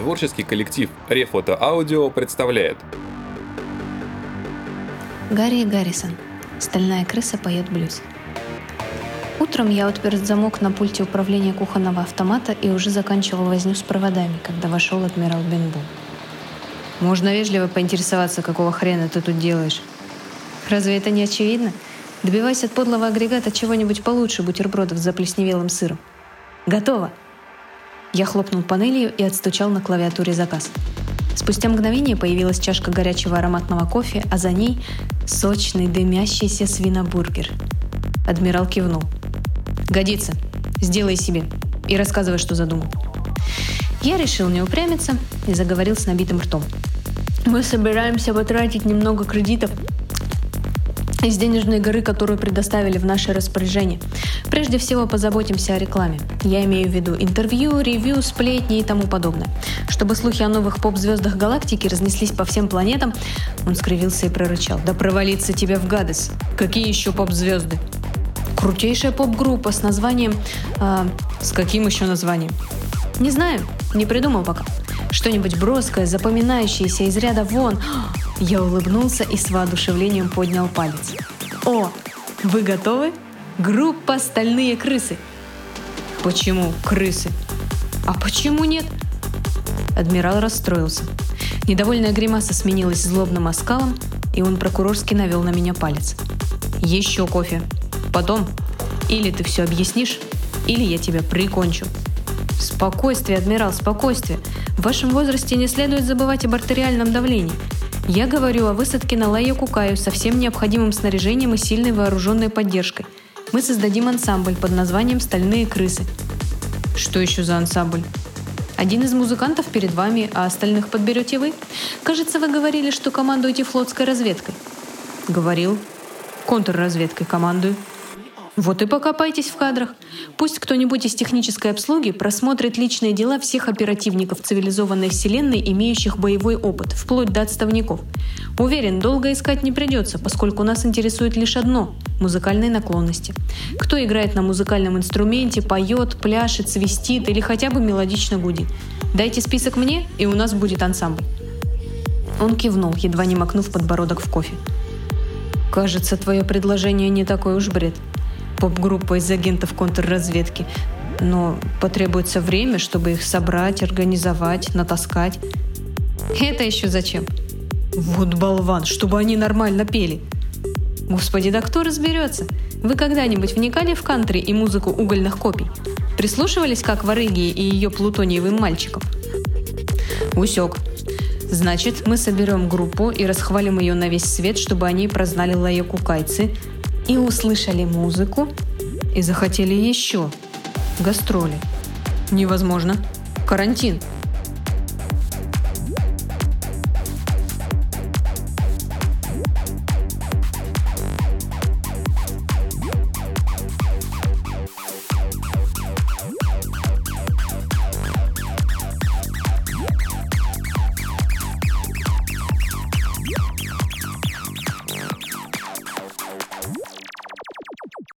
Творческий коллектив Рефото Аудио представляет Гарри Гаррисон. Стальная крыса поет блюз. Утром я отпер замок на пульте управления кухонного автомата и уже заканчивал возню с проводами, когда вошел адмирал Бенбу. «Можно вежливо поинтересоваться, какого хрена ты тут делаешь?» «Разве это не очевидно? Добивайся от подлого агрегата чего-нибудь получше бутербродов с заплесневелым сыром». «Готово!» Я хлопнул панелью и отстучал на клавиатуре заказ. Спустя мгновение появилась чашка горячего ароматного кофе, а за ней сочный дымящийся свинобургер. Адмирал кивнул. «Годится. Сделай себе. И рассказывай, что задумал». Я решил не упрямиться и заговорил с набитым ртом. «Мы собираемся потратить немного кредитов из денежной горы, которую предоставили в наше распоряжение. Прежде всего позаботимся о рекламе. Я имею в виду интервью, ревью, сплетни и тому подобное. Чтобы слухи о новых поп-звездах галактики разнеслись по всем планетам, он скривился и прорычал. «Да провалиться тебе в гадость! Какие еще поп-звезды?» Крутейшая поп-группа с названием... Э, с каким еще названием? Не знаю, не придумал пока. Что-нибудь броское, запоминающееся из ряда вон. Я улыбнулся и с воодушевлением поднял палец. «О, вы готовы? Группа «Стальные крысы». «Почему крысы?» «А почему нет?» Адмирал расстроился. Недовольная гримаса сменилась злобным оскалом, и он прокурорски навел на меня палец. «Еще кофе. Потом. Или ты все объяснишь, или я тебя прикончу». «Спокойствие, адмирал, спокойствие. В вашем возрасте не следует забывать об артериальном давлении. Я говорю о высадке на Лайо Кукаю со всем необходимым снаряжением и сильной вооруженной поддержкой. Мы создадим ансамбль под названием «Стальные крысы». Что еще за ансамбль? Один из музыкантов перед вами, а остальных подберете вы? Кажется, вы говорили, что командуете флотской разведкой. Говорил. Контрразведкой командую. Вот и покопайтесь в кадрах. Пусть кто-нибудь из технической обслуги просмотрит личные дела всех оперативников цивилизованной вселенной, имеющих боевой опыт, вплоть до отставников. Уверен, долго искать не придется, поскольку нас интересует лишь одно – музыкальные наклонности. Кто играет на музыкальном инструменте, поет, пляшет, свистит или хотя бы мелодично гудит. Дайте список мне, и у нас будет ансамбль. Он кивнул, едва не макнув подбородок в кофе. «Кажется, твое предложение не такой уж бред», поп-группа из агентов контрразведки, но потребуется время, чтобы их собрать, организовать, натаскать. Это еще зачем? Вот болван, чтобы они нормально пели. Господи, да кто разберется? Вы когда-нибудь вникали в кантри и музыку угольных копий? Прислушивались как в Орыгии и ее плутониевым мальчикам? Усек. Значит, мы соберем группу и расхвалим ее на весь свет, чтобы они прознали Лайоку Кайцы, и услышали музыку, и захотели еще. Гастроли. Невозможно. Карантин.